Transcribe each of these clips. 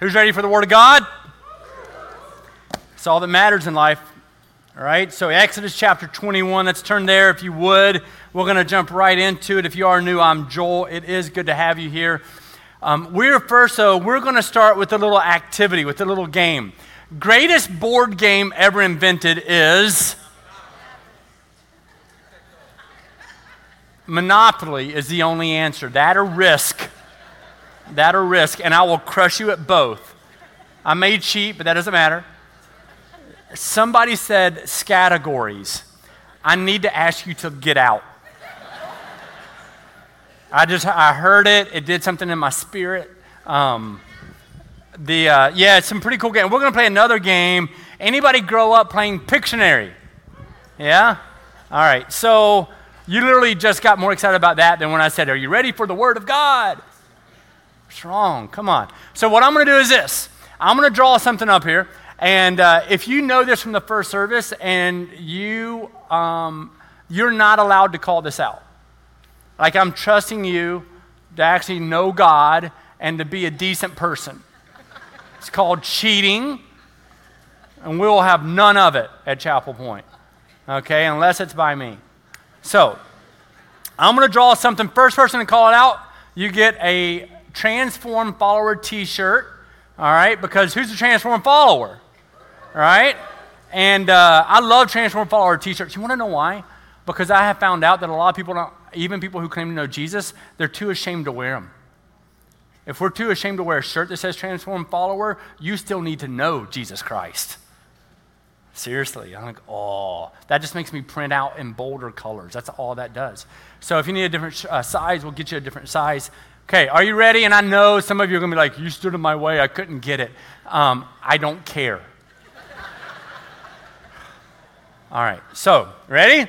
Who's ready for the Word of God? It's all that matters in life. All right, so Exodus chapter 21, let's turn there if you would. We're going to jump right into it. If you are new, I'm Joel. It is good to have you here. Um, we're first, so we're going to start with a little activity, with a little game. Greatest board game ever invented is Monopoly is the only answer. That or risk. That or risk, and I will crush you at both. I may cheat, but that doesn't matter. Somebody said categories. I need to ask you to get out. I just I heard it. It did something in my spirit. Um, the uh, yeah, it's some pretty cool game. We're gonna play another game. Anybody grow up playing Pictionary? Yeah. All right. So you literally just got more excited about that than when I said, "Are you ready for the Word of God?" Strong. Come on. So what I'm gonna do is this. I'm gonna draw something up here. And uh, if you know this from the first service and you, um, you're not allowed to call this out. Like I'm trusting you to actually know God and to be a decent person. It's called cheating, and we will have none of it at Chapel Point. Okay, unless it's by me. So, I'm going to draw something. First person to call it out, you get a transform follower t shirt. All right, because who's a transform follower? right? And uh, I love Transform Follower t shirts. You want to know why? Because I have found out that a lot of people, don't, even people who claim to know Jesus, they're too ashamed to wear them. If we're too ashamed to wear a shirt that says Transform Follower, you still need to know Jesus Christ. Seriously, I'm like, oh, that just makes me print out in bolder colors. That's all that does. So if you need a different uh, size, we'll get you a different size. Okay, are you ready? And I know some of you are going to be like, you stood in my way, I couldn't get it. Um, I don't care. All right, so, ready?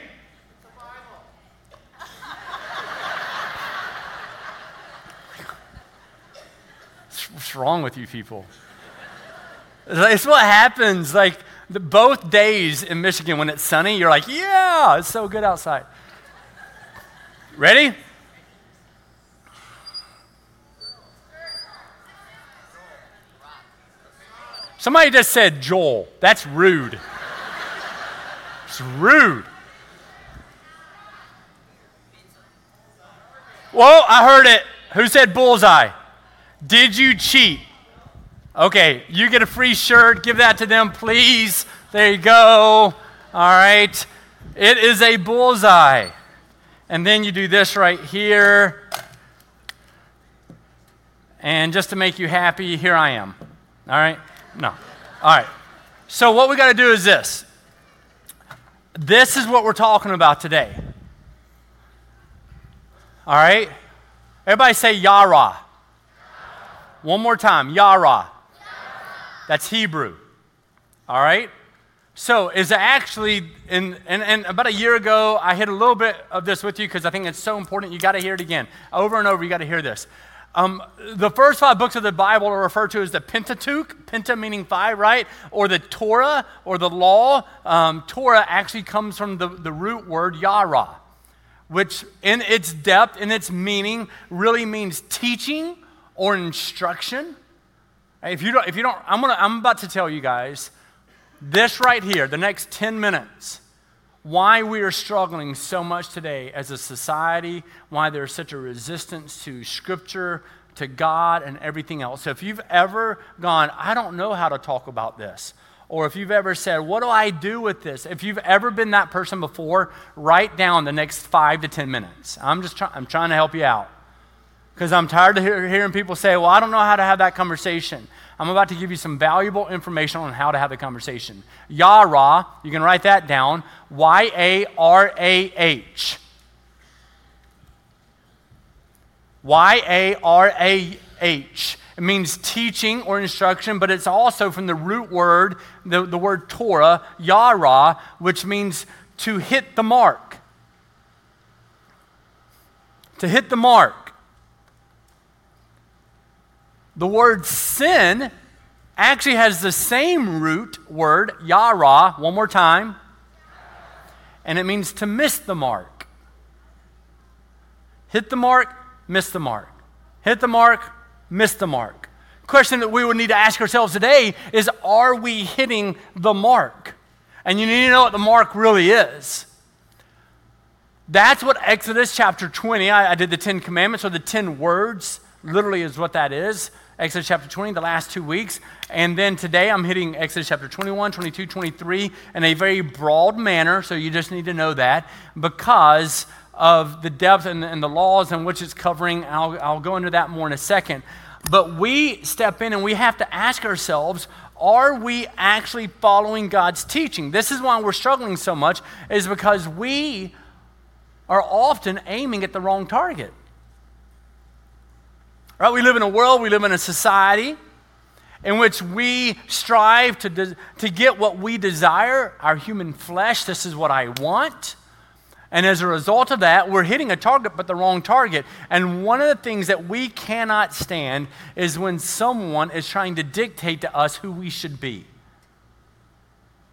What's wrong with you people? It's what happens. Like the, both days in Michigan when it's sunny, you're like, yeah, it's so good outside. Ready? Somebody just said Joel. That's rude it's rude. Whoa, I heard it. Who said bullseye? Did you cheat? Okay, you get a free shirt. Give that to them, please. There you go. All right. It is a bullseye. And then you do this right here. And just to make you happy, here I am. All right? No. All right. So, what we got to do is this this is what we're talking about today. All right? Everybody say Yara. One more time, Yara. That's Hebrew. All right? So, is actually, in, and, and about a year ago, I hit a little bit of this with you because I think it's so important. You got to hear it again. Over and over, you got to hear this. Um, the first five books of the Bible are referred to as the Pentateuch, Penta meaning five, right? Or the Torah or the law. Um, Torah actually comes from the, the root word yara, which in its depth, in its meaning, really means teaching or instruction. If you don't, if you don't I'm, gonna, I'm about to tell you guys this right here, the next 10 minutes why we are struggling so much today as a society, why there's such a resistance to Scripture, to God, and everything else. So if you've ever gone, I don't know how to talk about this, or if you've ever said, What do I do with this? If you've ever been that person before, write down the next five to 10 minutes. I'm just try- I'm trying to help you out. Because I'm tired of hear- hearing people say, Well, I don't know how to have that conversation. I'm about to give you some valuable information on how to have the conversation. Yara, you can write that down. Y A R A H. Y A R A H. It means teaching or instruction, but it's also from the root word, the, the word Torah, Yara, which means to hit the mark. To hit the mark. The word sin actually has the same root word, yara, one more time, and it means to miss the mark. Hit the mark, miss the mark. Hit the mark, miss the mark. question that we would need to ask ourselves today is are we hitting the mark? And you need to know what the mark really is. That's what Exodus chapter 20, I, I did the Ten Commandments or the Ten Words, literally is what that is. Exodus chapter 20, the last two weeks. And then today I'm hitting Exodus chapter 21, 22, 23 in a very broad manner. So you just need to know that because of the depth and, and the laws in which it's covering. I'll, I'll go into that more in a second. But we step in and we have to ask ourselves are we actually following God's teaching? This is why we're struggling so much, is because we are often aiming at the wrong target. Right? We live in a world, we live in a society in which we strive to, de- to get what we desire, our human flesh. This is what I want. And as a result of that, we're hitting a target, but the wrong target. And one of the things that we cannot stand is when someone is trying to dictate to us who we should be.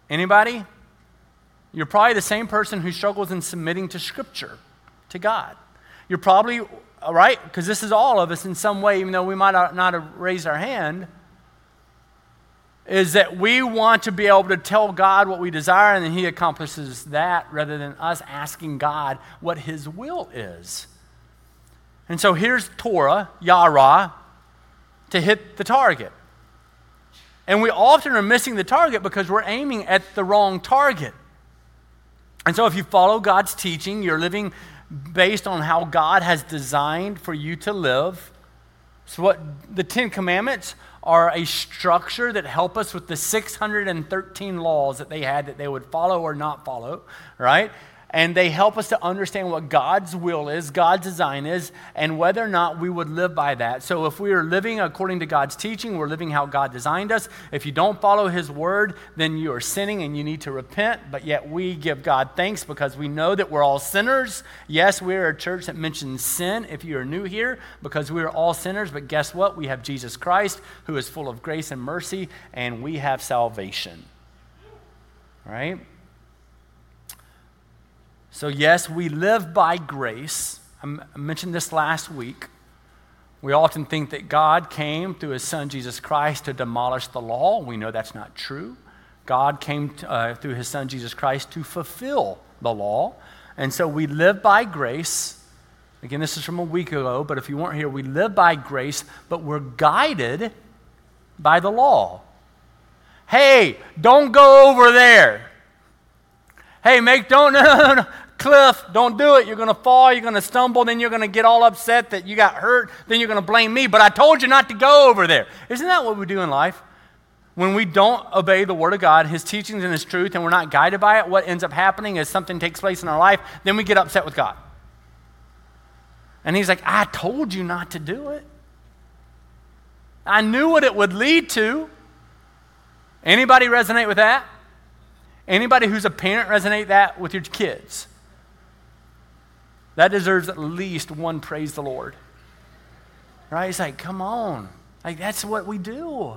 Anybody? You're probably the same person who struggles in submitting to Scripture, to God. You're probably, right? Because this is all of us in some way, even though we might not have raised our hand, is that we want to be able to tell God what we desire and then He accomplishes that rather than us asking God what His will is. And so here's Torah, Yara, to hit the target. And we often are missing the target because we're aiming at the wrong target. And so, if you follow God's teaching, you're living based on how God has designed for you to live. So, what the Ten Commandments are a structure that help us with the 613 laws that they had that they would follow or not follow, right? And they help us to understand what God's will is, God's design is, and whether or not we would live by that. So, if we are living according to God's teaching, we're living how God designed us. If you don't follow His word, then you are sinning and you need to repent. But yet, we give God thanks because we know that we're all sinners. Yes, we're a church that mentions sin if you are new here, because we are all sinners. But guess what? We have Jesus Christ, who is full of grace and mercy, and we have salvation. Right? So, yes, we live by grace. I mentioned this last week. We often think that God came through his son Jesus Christ to demolish the law. We know that's not true. God came to, uh, through his son Jesus Christ to fulfill the law. And so we live by grace. Again, this is from a week ago, but if you weren't here, we live by grace, but we're guided by the law. Hey, don't go over there. Hey, make don't no, no, no, cliff, don't do it. You're going to fall, you're going to stumble, then you're going to get all upset that you got hurt, then you're going to blame me. But I told you not to go over there. Isn't that what we do in life? When we don't obey the Word of God, His teachings and His truth, and we're not guided by it, what ends up happening is something takes place in our life, then we get upset with God. And He's like, I told you not to do it. I knew what it would lead to. Anybody resonate with that? Anybody who's a parent resonate that with your kids? That deserves at least one praise the Lord. Right? It's like, come on. Like, that's what we do.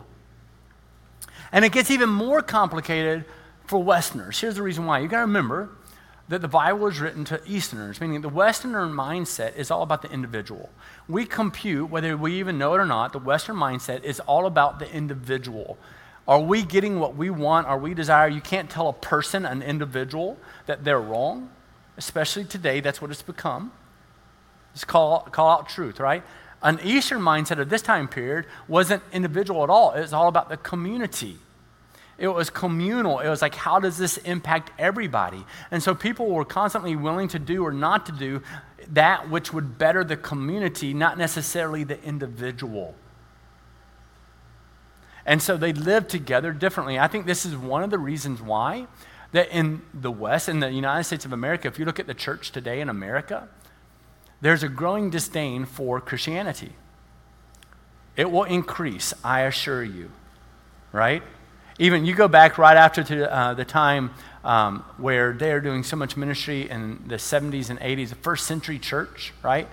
And it gets even more complicated for Westerners. Here's the reason why. You got to remember that the Bible is written to Easterners, meaning the Westerner mindset is all about the individual. We compute, whether we even know it or not, the Western mindset is all about the individual. Are we getting what we want? Are we desire? You can't tell a person, an individual, that they're wrong especially today, that's what it's become. It's call, call out truth, right? An Eastern mindset of this time period wasn't individual at all. It was all about the community. It was communal. It was like, how does this impact everybody? And so people were constantly willing to do or not to do that which would better the community, not necessarily the individual. And so they lived together differently. I think this is one of the reasons why that in the West, in the United States of America, if you look at the church today in America, there's a growing disdain for Christianity. It will increase, I assure you, right? Even you go back right after to, uh, the time um, where they are doing so much ministry in the 70s and 80s, the first century church, right?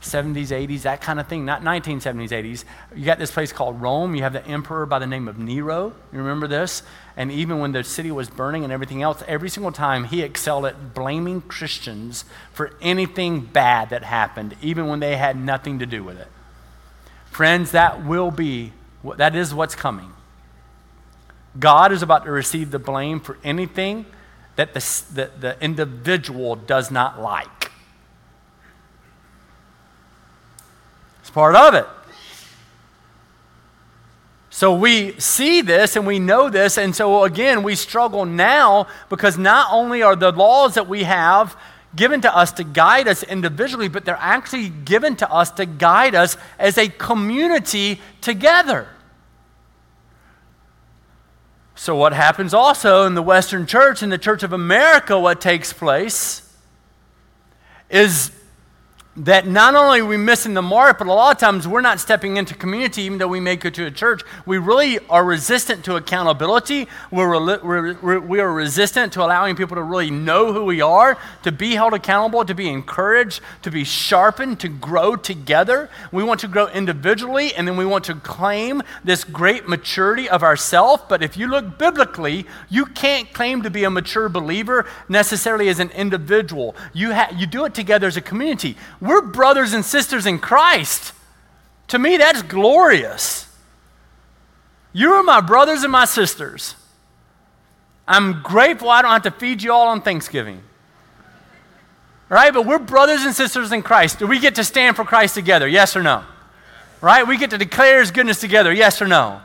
70s, 80s, that kind of thing, not 1970s, 80s. You got this place called Rome. You have the emperor by the name of Nero. You remember this? And even when the city was burning and everything else, every single time he excelled at blaming Christians for anything bad that happened, even when they had nothing to do with it. Friends, that will be That is what's coming. God is about to receive the blame for anything that the, the, the individual does not like. It's part of it. So we see this and we know this, and so again, we struggle now because not only are the laws that we have given to us to guide us individually, but they're actually given to us to guide us as a community together. So, what happens also in the Western church, in the Church of America, what takes place is that not only are we missing the mark, but a lot of times we're not stepping into community, even though we may go to a church. We really are resistant to accountability. We're, we're, we are resistant to allowing people to really know who we are, to be held accountable, to be encouraged, to be sharpened, to grow together. We want to grow individually, and then we want to claim this great maturity of ourself. But if you look biblically, you can't claim to be a mature believer necessarily as an individual. You, ha- you do it together as a community. Brothers and sisters in Christ. To me, that's glorious. You are my brothers and my sisters. I'm grateful I don't have to feed you all on Thanksgiving. Right? But we're brothers and sisters in Christ. Do we get to stand for Christ together? Yes or no? Right? We get to declare his goodness together. Yes or no?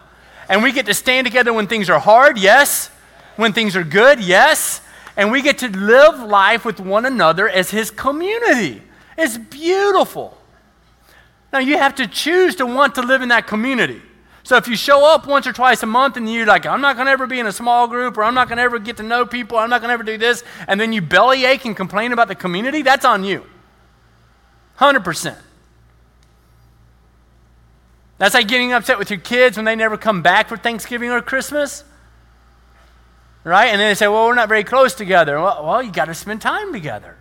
And we get to stand together when things are hard. Yes. When things are good. Yes. And we get to live life with one another as his community. It's beautiful. Now, you have to choose to want to live in that community. So if you show up once or twice a month and you're like, I'm not going to ever be in a small group or I'm not going to ever get to know people, I'm not going to ever do this, and then you bellyache and complain about the community, that's on you. 100%. That's like getting upset with your kids when they never come back for Thanksgiving or Christmas. Right? And then they say, well, we're not very close together. Well, well you got to spend time together.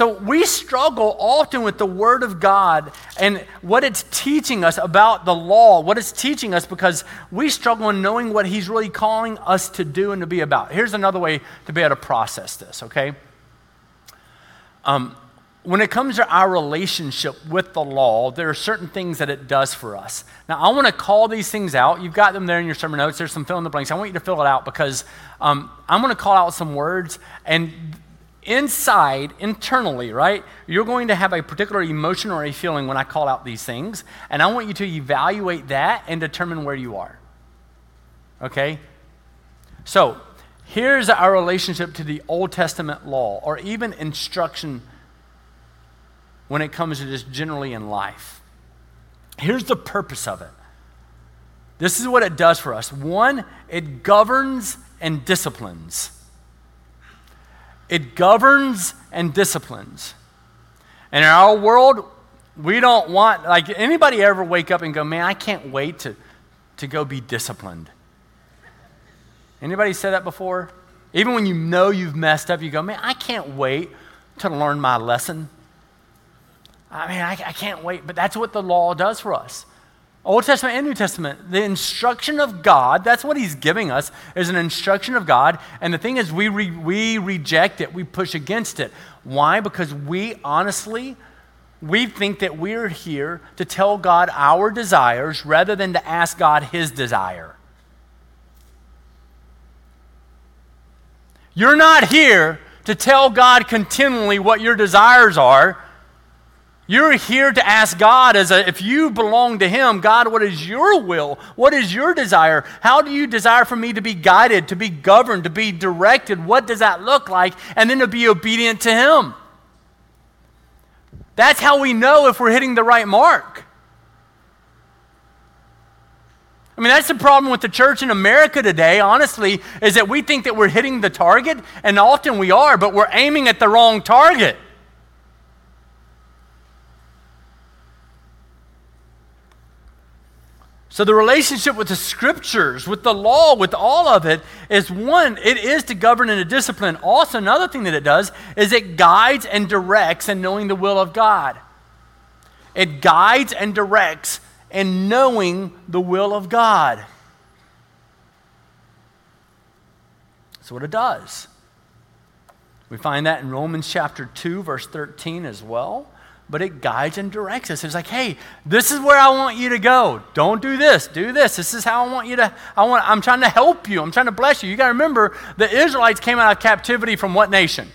So we struggle often with the Word of God and what it's teaching us about the law, what it's teaching us because we struggle in knowing what He's really calling us to do and to be about. Here's another way to be able to process this, okay? Um, when it comes to our relationship with the law, there are certain things that it does for us. Now, I want to call these things out. You've got them there in your sermon notes. There's some fill in the blanks. I want you to fill it out because um, I'm going to call out some words, and inside, internally, right, you're going to have a particular emotion or a feeling when I call out these things. And I want you to evaluate that and determine where you are. Okay? So, here's our relationship to the Old Testament law or even instruction when it comes to just generally in life. Here's the purpose of it. This is what it does for us. One, it governs and disciplines. It governs and disciplines. And in our world, we don't want, like, anybody ever wake up and go, man, I can't wait to, to go be disciplined? Anybody said that before? Even when you know you've messed up, you go, man, I can't wait to learn my lesson. I mean, I, I can't wait. But that's what the law does for us. Old Testament and New Testament, the instruction of God, that's what he's giving us, is an instruction of God. And the thing is, we, re, we reject it, we push against it. Why? Because we honestly, we think that we're here to tell God our desires rather than to ask God his desire. You're not here to tell God continually what your desires are. You're here to ask God as a, if you belong to Him, God, what is your will? What is your desire? How do you desire for me to be guided, to be governed, to be directed? What does that look like? And then to be obedient to Him. That's how we know if we're hitting the right mark. I mean, that's the problem with the church in America today, honestly, is that we think that we're hitting the target, and often we are, but we're aiming at the wrong target. So, the relationship with the scriptures, with the law, with all of it is one, it is to govern and to discipline. Also, another thing that it does is it guides and directs in knowing the will of God. It guides and directs in knowing the will of God. That's what it does. We find that in Romans chapter 2, verse 13 as well. But it guides and directs us. It's like, hey, this is where I want you to go. Don't do this. Do this. This is how I want you to. I want. I'm trying to help you. I'm trying to bless you. You got to remember, the Israelites came out of captivity from what nation?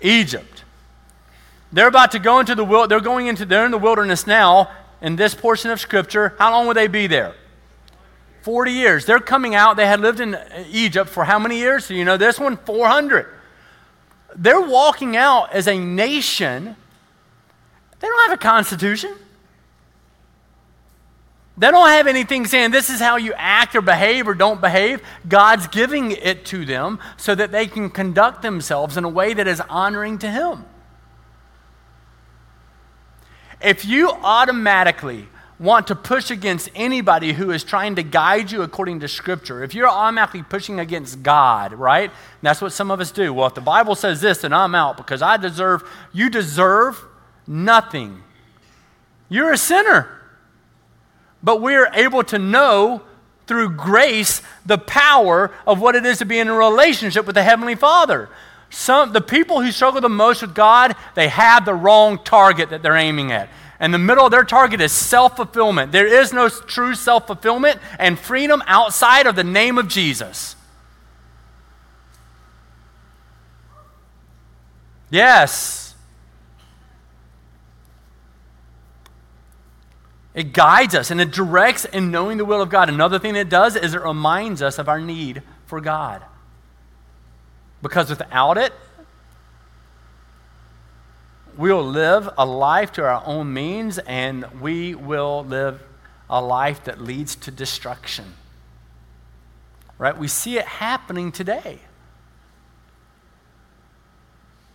Egypt. They're about to go into the wild. They're going into. They're in the wilderness now. In this portion of Scripture, how long will they be there? 40 years. They're coming out. They had lived in Egypt for how many years? So you know this one? 400. They're walking out as a nation. They don't have a constitution. They don't have anything saying this is how you act or behave or don't behave. God's giving it to them so that they can conduct themselves in a way that is honoring to Him. If you automatically want to push against anybody who is trying to guide you according to Scripture, if you're automatically pushing against God, right? that's what some of us do. Well, if the Bible says this, then I'm out because I deserve, you deserve nothing. You're a sinner. But we're able to know through grace the power of what it is to be in a relationship with the Heavenly Father. Some, the people who struggle the most with God, they have the wrong target that they're aiming at. And the middle of their target is self fulfillment. There is no true self fulfillment and freedom outside of the name of Jesus. Yes. It guides us and it directs in knowing the will of God. Another thing it does is it reminds us of our need for God. Because without it, we'll live a life to our own means and we will live a life that leads to destruction. Right? We see it happening today.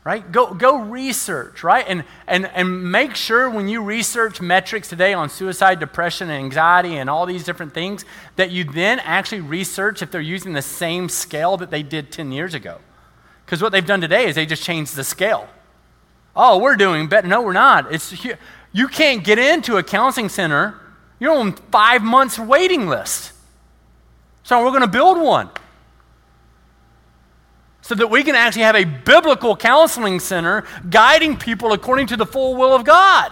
Right? Go, go research, right? And, and, and make sure when you research metrics today on suicide, depression, and anxiety, and all these different things, that you then actually research if they're using the same scale that they did 10 years ago. Because what they've done today is they just changed the scale. Oh, we're doing better. No, we're not. It's, you can't get into a counseling center. You're on five months waiting list. So we're going to build one so that we can actually have a biblical counseling center guiding people according to the full will of God,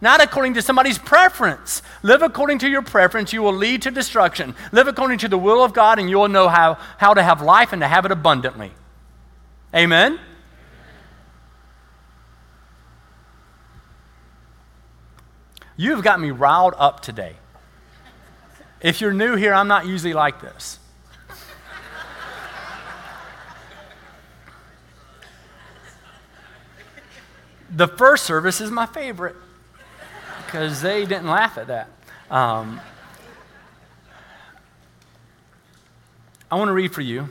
not according to somebody's preference. Live according to your preference, you will lead to destruction. Live according to the will of God, and you will know how, how to have life and to have it abundantly. Amen? You have got me riled up today. If you're new here, I'm not usually like this. The first service is my favorite because they didn't laugh at that. Um, I want to read for you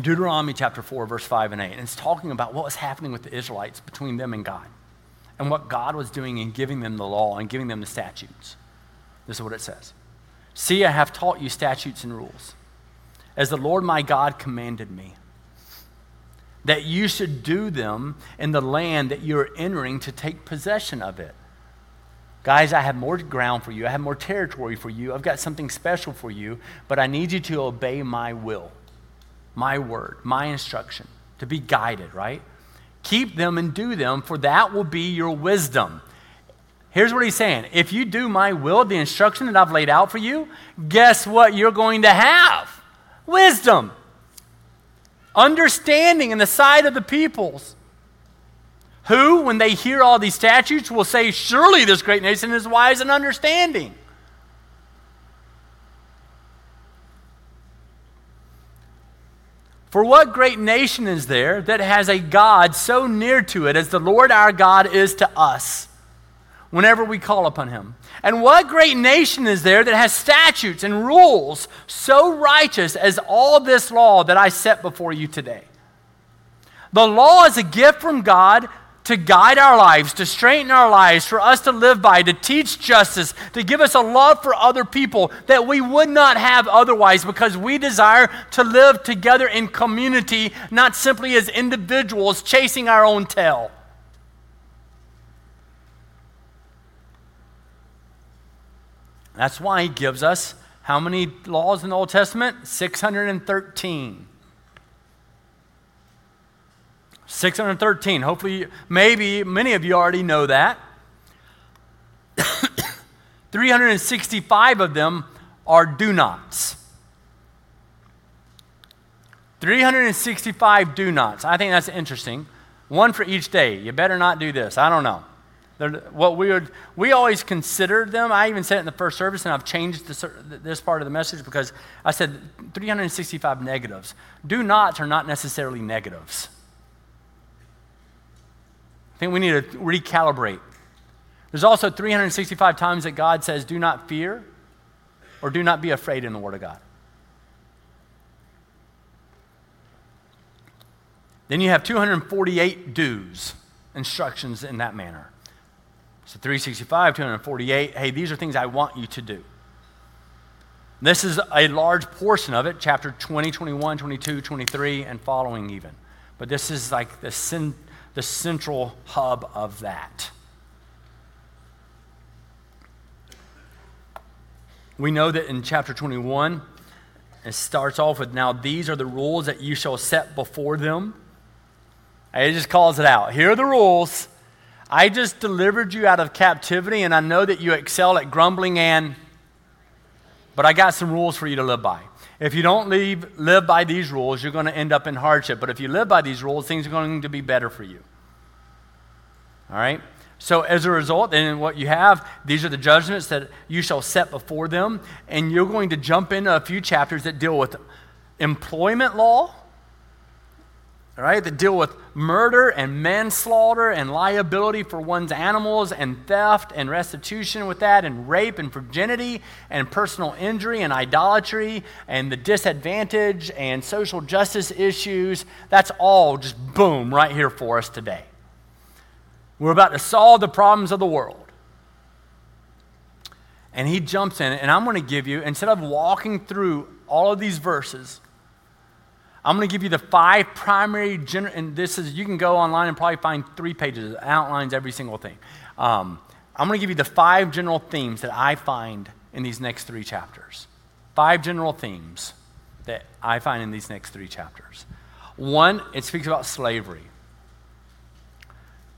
Deuteronomy chapter 4, verse 5 and 8. And it's talking about what was happening with the Israelites between them and God and what God was doing in giving them the law and giving them the statutes. This is what it says See, I have taught you statutes and rules, as the Lord my God commanded me, that you should do them in the land that you are entering to take possession of it. Guys, I have more ground for you. I have more territory for you. I've got something special for you, but I need you to obey my will, my word, my instruction, to be guided, right? Keep them and do them, for that will be your wisdom. Here's what he's saying if you do my will, the instruction that I've laid out for you, guess what you're going to have? Wisdom, understanding in the sight of the peoples. Who, when they hear all these statutes, will say, Surely this great nation is wise and understanding. For what great nation is there that has a God so near to it as the Lord our God is to us whenever we call upon him? And what great nation is there that has statutes and rules so righteous as all this law that I set before you today? The law is a gift from God to guide our lives, to straighten our lives, for us to live by, to teach justice, to give us a love for other people that we would not have otherwise because we desire to live together in community, not simply as individuals chasing our own tail. That's why he gives us how many laws in the Old Testament? 613. 613. Hopefully, maybe many of you already know that. 365 of them are do nots. 365 do nots. I think that's interesting. One for each day. You better not do this. I don't know. They're, what we would, we always considered them. I even said it in the first service, and I've changed this, this part of the message because I said 365 negatives. Do nots are not necessarily negatives. I think we need to recalibrate. There's also 365 times that God says, do not fear or do not be afraid in the Word of God. Then you have 248 do's, instructions in that manner. So 365, 248, hey, these are things I want you to do. This is a large portion of it, chapter 20, 21, 22, 23, and following even. But this is like the, the central hub of that. We know that in chapter 21, it starts off with, Now these are the rules that you shall set before them. It just calls it out. Here are the rules. I just delivered you out of captivity, and I know that you excel at grumbling and, but I got some rules for you to live by. If you don't leave, live by these rules, you're going to end up in hardship. But if you live by these rules, things are going to be better for you. All right? So, as a result, then what you have, these are the judgments that you shall set before them. And you're going to jump into a few chapters that deal with employment law, all right, that deal with murder and manslaughter and liability for one's animals and theft and restitution with that and rape and virginity and personal injury and idolatry and the disadvantage and social justice issues. That's all just boom right here for us today. We're about to solve the problems of the world. And he jumps in, and I'm going to give you, instead of walking through all of these verses, I'm going to give you the five primary, gener- and this is, you can go online and probably find three pages that outlines every single thing. Um, I'm going to give you the five general themes that I find in these next three chapters. Five general themes that I find in these next three chapters. One, it speaks about slavery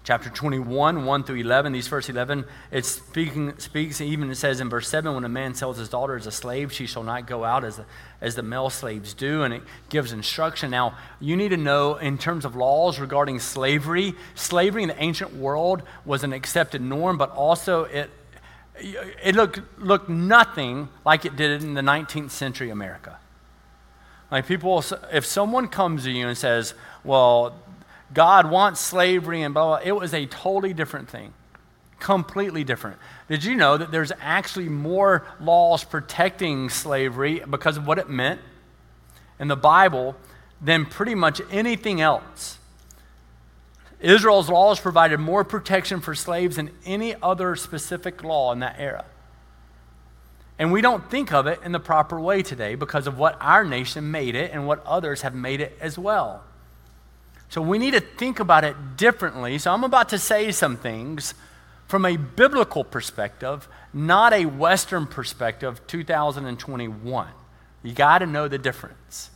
chapter 21, 1 through 11, these first 11, it speaking, speaks, even it says in verse 7, when a man sells his daughter as a slave, she shall not go out as the, as the male slaves do, and it gives instruction. Now, you need to know in terms of laws regarding slavery, slavery in the ancient world was an accepted norm, but also it, it looked, looked nothing like it did in the 19th century America. Like people, if someone comes to you and says, well, God wants slavery and blah, blah. It was a totally different thing. Completely different. Did you know that there's actually more laws protecting slavery because of what it meant in the Bible than pretty much anything else? Israel's laws provided more protection for slaves than any other specific law in that era. And we don't think of it in the proper way today because of what our nation made it and what others have made it as well. So we need to think about it differently. So I'm about to say some things from a biblical perspective, not a Western perspective, 2021. You got to know the difference.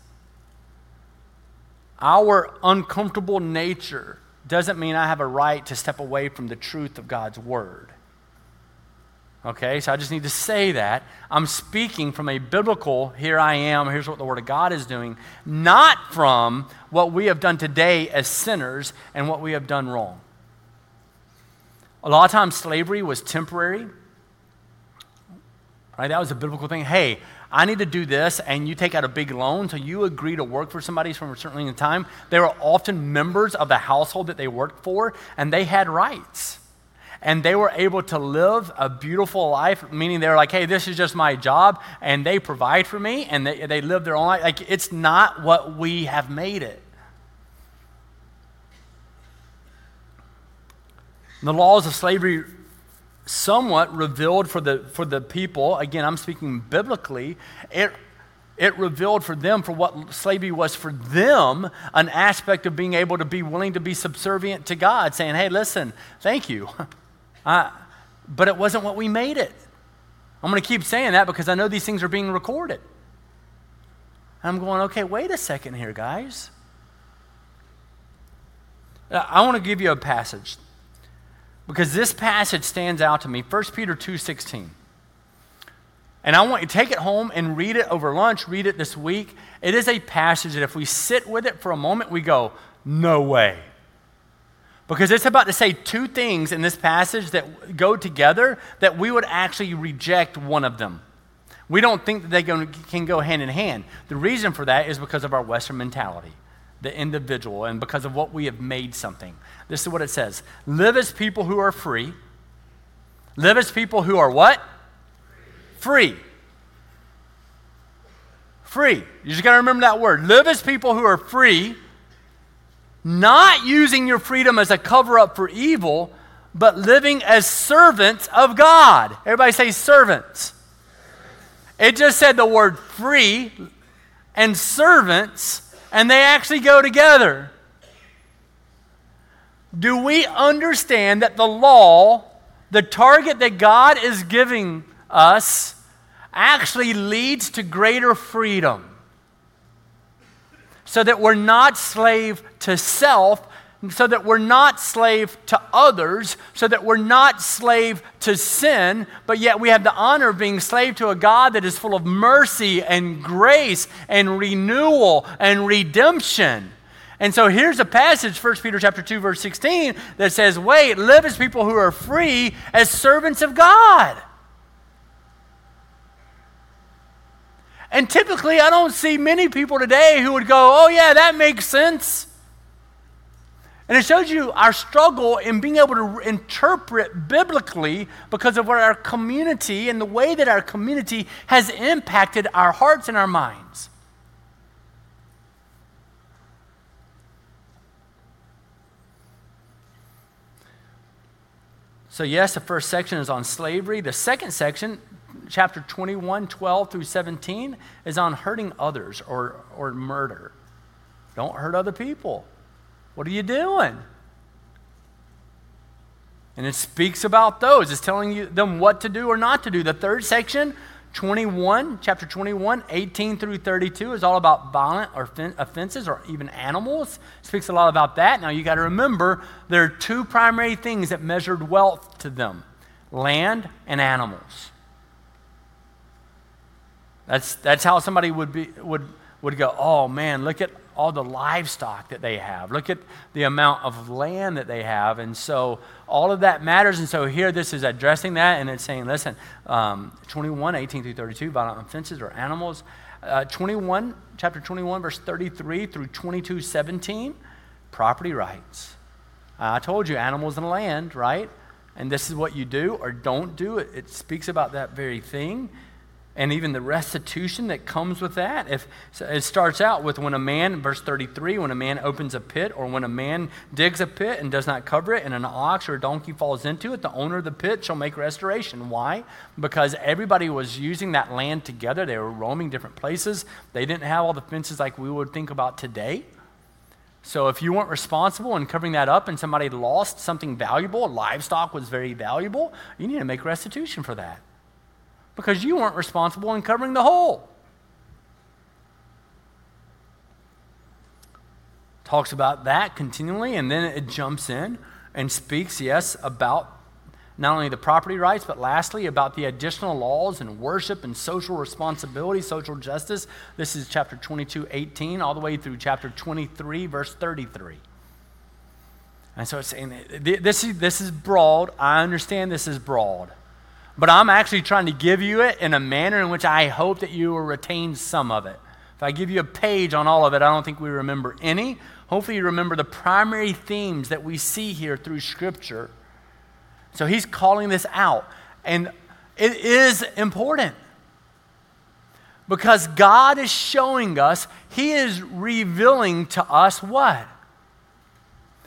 Our uncomfortable nature doesn't mean I have a right to step away from the truth of God's word. Okay, so I just need to say that. I'm speaking from a biblical, here I am, here's what the Word of God is doing, not from what we have done today as sinners and what we have done wrong. A lot of times, slavery was temporary. Right? That was a biblical thing. Hey, I need to do this, and you take out a big loan, so you agree to work for somebody from a certain length of time. They were often members of the household that they worked for, and they had rights and they were able to live a beautiful life, meaning they were like, hey, this is just my job, and they provide for me, and they, they live their own life. Like, it's not what we have made it. The laws of slavery somewhat revealed for the, for the people, again, I'm speaking biblically, it, it revealed for them, for what slavery was for them, an aspect of being able to be willing to be subservient to God, saying, hey, listen, thank you. Uh, but it wasn't what we made it. I'm going to keep saying that because I know these things are being recorded. I'm going, okay, wait a second here, guys. I want to give you a passage because this passage stands out to me 1 peter 2.16 and i want you to take it home and read it over lunch read it this week it is a passage that if we sit with it for a moment we go no way because it's about to say two things in this passage that go together that we would actually reject one of them we don't think that they can go hand in hand the reason for that is because of our western mentality the individual and because of what we have made something. This is what it says Live as people who are free. Live as people who are what? Free. Free. You just got to remember that word. Live as people who are free, not using your freedom as a cover up for evil, but living as servants of God. Everybody say servants. It just said the word free and servants and they actually go together. Do we understand that the law, the target that God is giving us, actually leads to greater freedom? So that we're not slave to self, so that we're not slave to others, so that we're not slave to sin, but yet we have the honor of being slave to a God that is full of mercy and grace and renewal and redemption. And so here's a passage, 1 Peter chapter 2, verse 16, that says, Wait, live as people who are free, as servants of God. And typically, I don't see many people today who would go, Oh, yeah, that makes sense. And it shows you our struggle in being able to interpret biblically because of what our community and the way that our community has impacted our hearts and our minds. So, yes, the first section is on slavery. The second section, chapter 21, 12 through 17, is on hurting others or, or murder. Don't hurt other people. What are you doing? And it speaks about those. It's telling you them what to do or not to do. The third section, 21, chapter 21, 18 through 32, is all about violent or offenses or even animals. It speaks a lot about that. Now you got to remember there are two primary things that measured wealth to them land and animals. That's, that's how somebody would, be, would, would go, oh man, look at all the livestock that they have. Look at the amount of land that they have. And so all of that matters. And so here this is addressing that and it's saying, listen, um, 21, 18 through 32, violent offenses or animals. Uh, 21, chapter 21, verse 33 through 22, 17, property rights. Uh, I told you animals and land, right? And this is what you do or don't do. It, it speaks about that very thing and even the restitution that comes with that. If it starts out with when a man, verse 33, when a man opens a pit or when a man digs a pit and does not cover it, and an ox or a donkey falls into it, the owner of the pit shall make restoration. Why? Because everybody was using that land together. They were roaming different places. They didn't have all the fences like we would think about today. So if you weren't responsible in covering that up and somebody lost something valuable, livestock was very valuable, you need to make restitution for that because you weren't responsible in covering the hole. Talks about that continually, and then it jumps in and speaks, yes, about not only the property rights, but lastly, about the additional laws and worship and social responsibility, social justice. This is chapter 22, 18, all the way through chapter 23, verse 33. And so it's saying this is, this is broad. I understand this is broad but I'm actually trying to give you it in a manner in which I hope that you will retain some of it. If I give you a page on all of it, I don't think we remember any. Hopefully, you remember the primary themes that we see here through Scripture. So he's calling this out. And it is important because God is showing us, He is revealing to us what?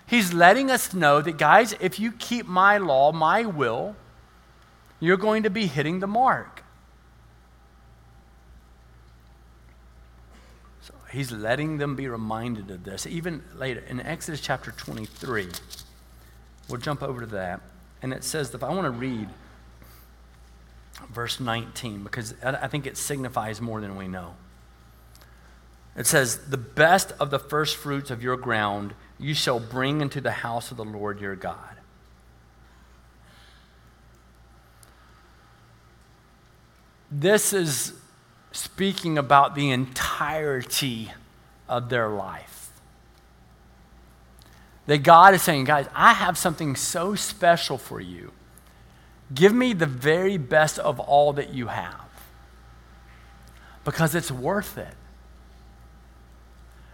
He's letting us know that, guys, if you keep my law, my will, you're going to be hitting the mark. So he's letting them be reminded of this. Even later, in Exodus chapter 23, we'll jump over to that. And it says, if I want to read verse 19, because I think it signifies more than we know. It says, The best of the first fruits of your ground you shall bring into the house of the Lord your God. This is speaking about the entirety of their life. That God is saying, guys, I have something so special for you. Give me the very best of all that you have because it's worth it.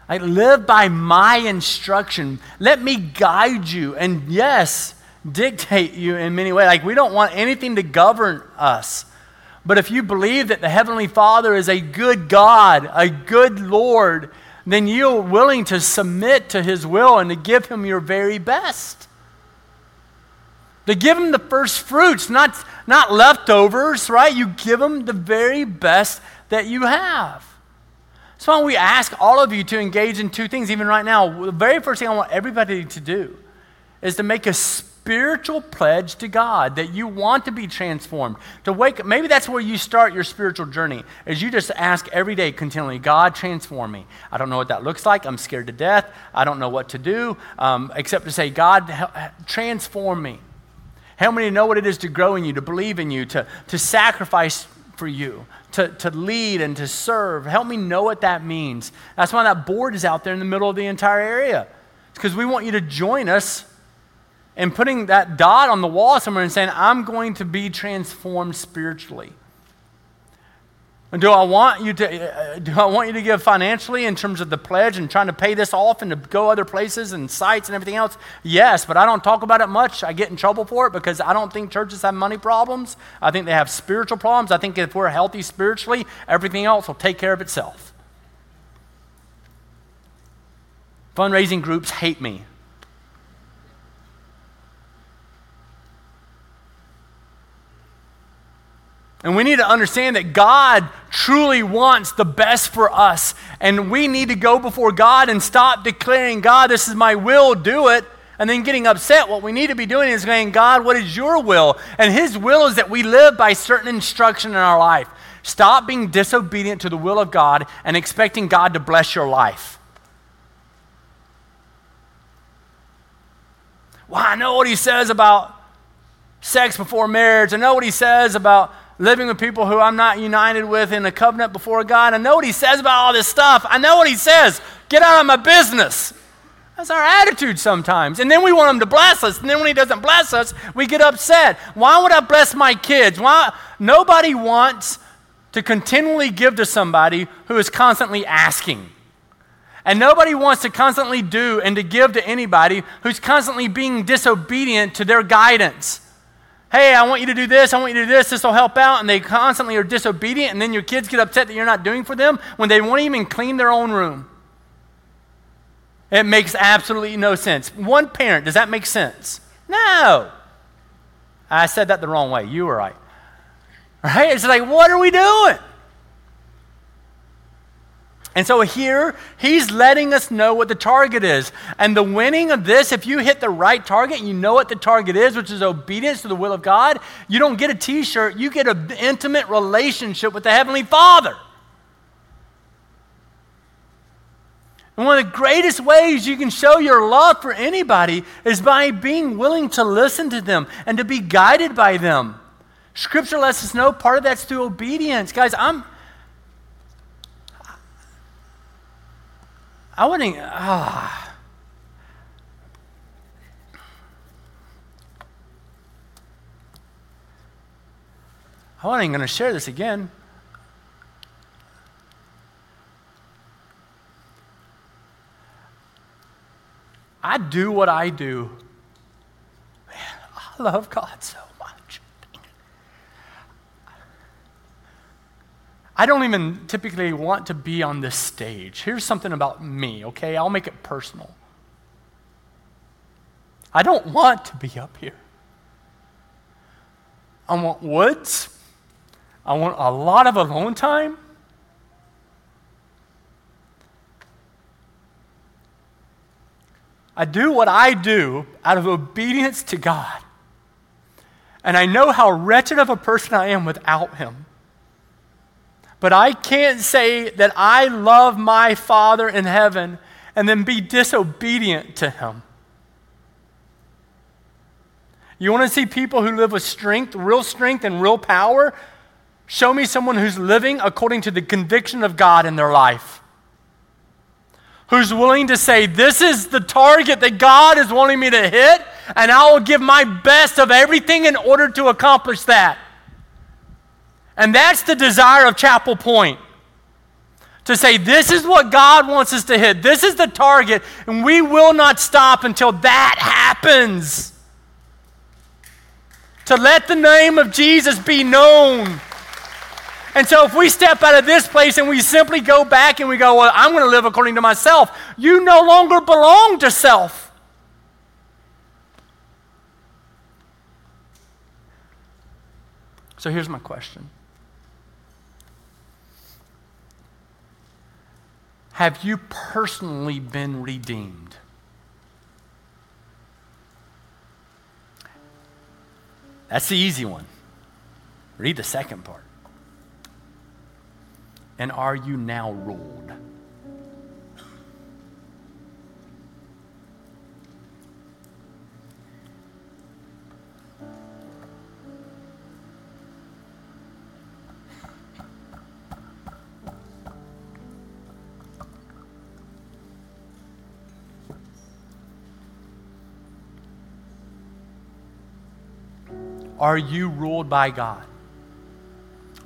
I live by my instruction. Let me guide you. And yes, dictate you in many ways. Like, we don't want anything to govern us. But if you believe that the Heavenly Father is a good God, a good Lord, then you're willing to submit to His will and to give Him your very best. To give Him the first fruits, not, not leftovers, right? You give Him the very best that you have. So why we ask all of you to engage in two things, even right now? The very first thing I want everybody to do is to make a spiritual pledge to God that you want to be transformed. To wake maybe that's where you start your spiritual journey, is you just ask every day continually, God, transform me. I don't know what that looks like. I'm scared to death. I don't know what to do, um, except to say, God, transform me. Help me know what it is to grow in you, to believe in you, to, to sacrifice for you, to, to lead and to serve. Help me know what that means. That's why that board is out there in the middle of the entire area. It's because we want you to join us in putting that dot on the wall somewhere and saying, I'm going to be transformed spiritually. And do I want you to uh, do I want you to give financially in terms of the pledge and trying to pay this off and to go other places and sites and everything else? Yes, but I don't talk about it much. I get in trouble for it because I don't think churches have money problems. I think they have spiritual problems. I think if we're healthy spiritually, everything else will take care of itself. Fundraising groups hate me And we need to understand that God truly wants the best for us. And we need to go before God and stop declaring, God, this is my will, do it. And then getting upset. What we need to be doing is saying, God, what is your will? And His will is that we live by certain instruction in our life. Stop being disobedient to the will of God and expecting God to bless your life. Well, I know what He says about sex before marriage. I know what He says about living with people who I'm not united with in a covenant before God. I know what he says about all this stuff. I know what he says. Get out of my business. That's our attitude sometimes. And then we want him to bless us. And then when he doesn't bless us, we get upset. Why would I bless my kids? Why? Nobody wants to continually give to somebody who is constantly asking. And nobody wants to constantly do and to give to anybody who's constantly being disobedient to their guidance hey, I want you to do this, I want you to do this, this will help out, and they constantly are disobedient, and then your kids get upset that you're not doing for them when they won't even clean their own room. It makes absolutely no sense. One parent, does that make sense? No. I said that the wrong way. You were right. Right? It's like, what are we doing? And so here, he's letting us know what the target is. And the winning of this, if you hit the right target, you know what the target is, which is obedience to the will of God, you don't get a t shirt, you get an intimate relationship with the Heavenly Father. And one of the greatest ways you can show your love for anybody is by being willing to listen to them and to be guided by them. Scripture lets us know part of that's through obedience. Guys, I'm. I wouldn't. Ah. I wasn't going to share this again. I do what I do. Man, I love God so I don't even typically want to be on this stage. Here's something about me, okay? I'll make it personal. I don't want to be up here. I want woods. I want a lot of alone time. I do what I do out of obedience to God. And I know how wretched of a person I am without Him. But I can't say that I love my Father in heaven and then be disobedient to Him. You want to see people who live with strength, real strength, and real power? Show me someone who's living according to the conviction of God in their life. Who's willing to say, This is the target that God is wanting me to hit, and I will give my best of everything in order to accomplish that. And that's the desire of Chapel Point. To say, this is what God wants us to hit. This is the target, and we will not stop until that happens. To let the name of Jesus be known. And so, if we step out of this place and we simply go back and we go, Well, I'm going to live according to myself, you no longer belong to self. So, here's my question Have you personally been redeemed? That's the easy one. Read the second part. And are you now ruled? Are you ruled by God?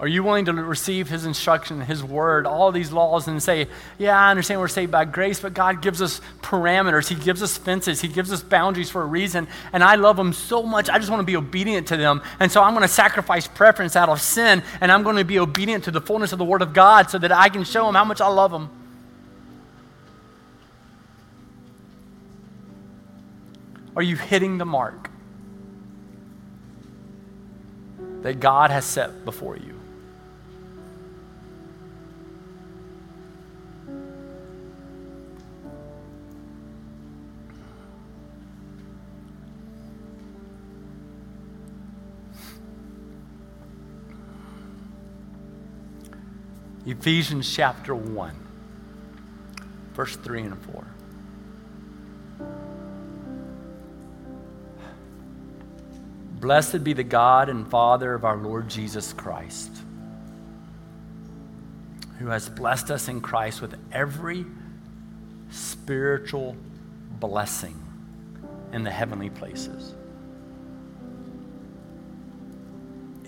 Are you willing to receive His instruction, His word, all these laws, and say, Yeah, I understand we're saved by grace, but God gives us parameters. He gives us fences. He gives us boundaries for a reason. And I love them so much, I just want to be obedient to them. And so I'm going to sacrifice preference out of sin, and I'm going to be obedient to the fullness of the Word of God so that I can show Him how much I love Him. Are you hitting the mark? That God has set before you. Ephesians chapter 1, verse 3 and 4. Blessed be the God and Father of our Lord Jesus Christ, who has blessed us in Christ with every spiritual blessing in the heavenly places.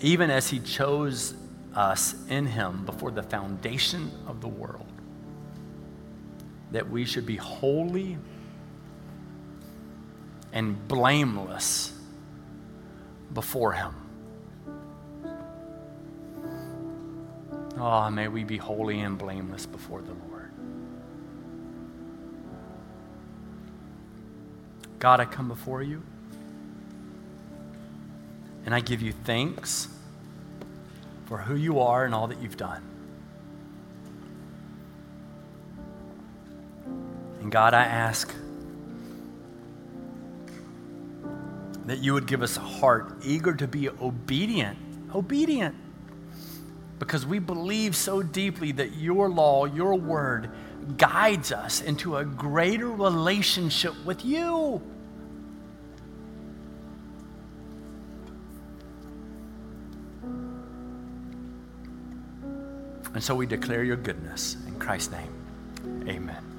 Even as he chose us in him before the foundation of the world, that we should be holy and blameless before Him. Oh, may we be holy and blameless before the Lord. God, I come before you and I give you thanks for who you are and all that you've done. And God, I ask that you would give us a heart eager to be obedient, obedient, because we believe so deeply that your law, your word, guides us into a greater relationship with you. And so we declare your goodness in Christ's name. Amen.